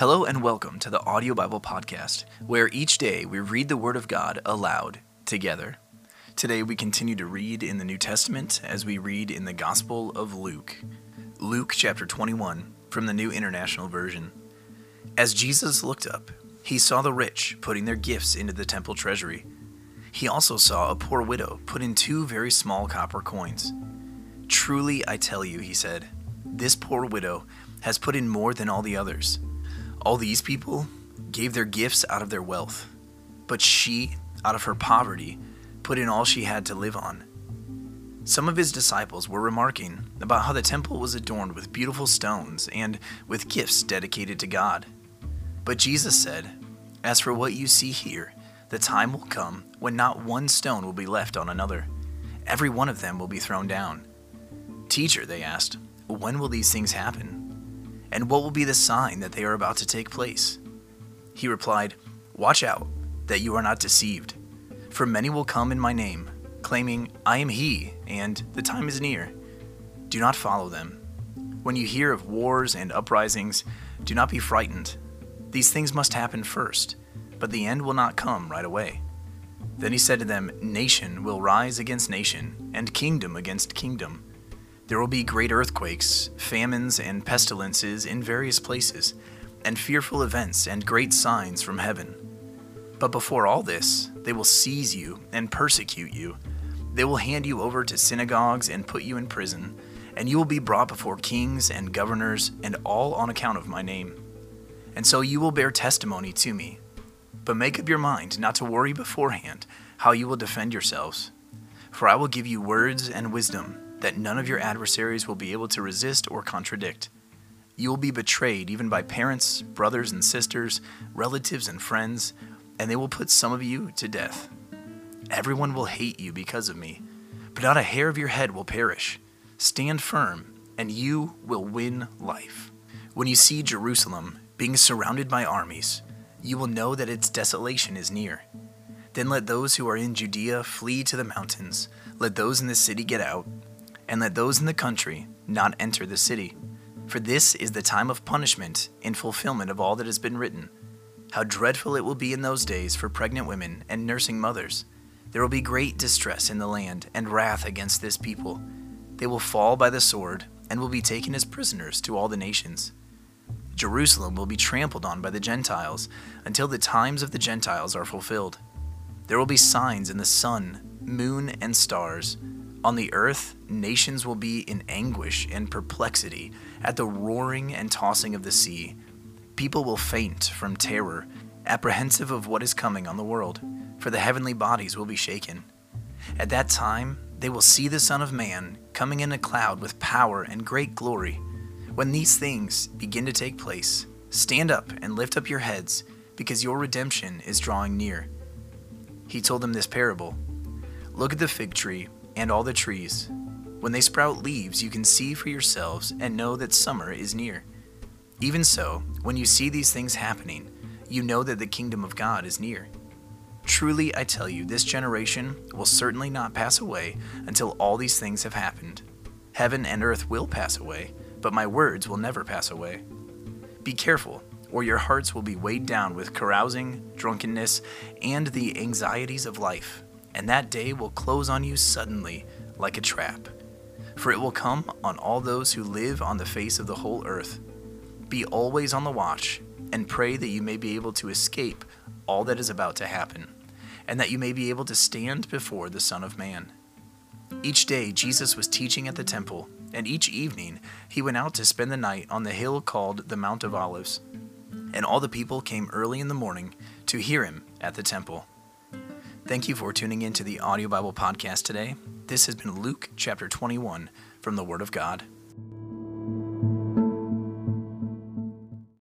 Hello and welcome to the Audio Bible Podcast, where each day we read the Word of God aloud together. Today we continue to read in the New Testament as we read in the Gospel of Luke. Luke chapter 21 from the New International Version. As Jesus looked up, he saw the rich putting their gifts into the temple treasury. He also saw a poor widow put in two very small copper coins. Truly, I tell you, he said, this poor widow has put in more than all the others. All these people gave their gifts out of their wealth, but she, out of her poverty, put in all she had to live on. Some of his disciples were remarking about how the temple was adorned with beautiful stones and with gifts dedicated to God. But Jesus said, As for what you see here, the time will come when not one stone will be left on another. Every one of them will be thrown down. Teacher, they asked, when will these things happen? And what will be the sign that they are about to take place? He replied, Watch out that you are not deceived. For many will come in my name, claiming, I am he, and the time is near. Do not follow them. When you hear of wars and uprisings, do not be frightened. These things must happen first, but the end will not come right away. Then he said to them, Nation will rise against nation, and kingdom against kingdom. There will be great earthquakes, famines, and pestilences in various places, and fearful events and great signs from heaven. But before all this, they will seize you and persecute you. They will hand you over to synagogues and put you in prison, and you will be brought before kings and governors, and all on account of my name. And so you will bear testimony to me. But make up your mind not to worry beforehand how you will defend yourselves. For I will give you words and wisdom that none of your adversaries will be able to resist or contradict. You will be betrayed even by parents, brothers and sisters, relatives and friends, and they will put some of you to death. Everyone will hate you because of me, but not a hair of your head will perish. Stand firm, and you will win life. When you see Jerusalem being surrounded by armies, you will know that its desolation is near. Then let those who are in Judea flee to the mountains, let those in the city get out and let those in the country not enter the city. For this is the time of punishment in fulfillment of all that has been written. How dreadful it will be in those days for pregnant women and nursing mothers. There will be great distress in the land and wrath against this people. They will fall by the sword and will be taken as prisoners to all the nations. Jerusalem will be trampled on by the Gentiles until the times of the Gentiles are fulfilled. There will be signs in the sun, moon, and stars on the earth, nations will be in anguish and perplexity at the roaring and tossing of the sea. People will faint from terror, apprehensive of what is coming on the world, for the heavenly bodies will be shaken. At that time, they will see the Son of Man coming in a cloud with power and great glory. When these things begin to take place, stand up and lift up your heads, because your redemption is drawing near. He told them this parable Look at the fig tree and all the trees. When they sprout leaves, you can see for yourselves and know that summer is near. Even so, when you see these things happening, you know that the kingdom of God is near. Truly, I tell you, this generation will certainly not pass away until all these things have happened. Heaven and earth will pass away, but my words will never pass away. Be careful, or your hearts will be weighed down with carousing, drunkenness, and the anxieties of life and that day will close on you suddenly like a trap. For it will come on all those who live on the face of the whole earth. Be always on the watch, and pray that you may be able to escape all that is about to happen, and that you may be able to stand before the Son of Man. Each day Jesus was teaching at the temple, and each evening he went out to spend the night on the hill called the Mount of Olives. And all the people came early in the morning to hear him at the temple. Thank you for tuning in to the Audio Bible Podcast today. This has been Luke chapter 21 from the Word of God.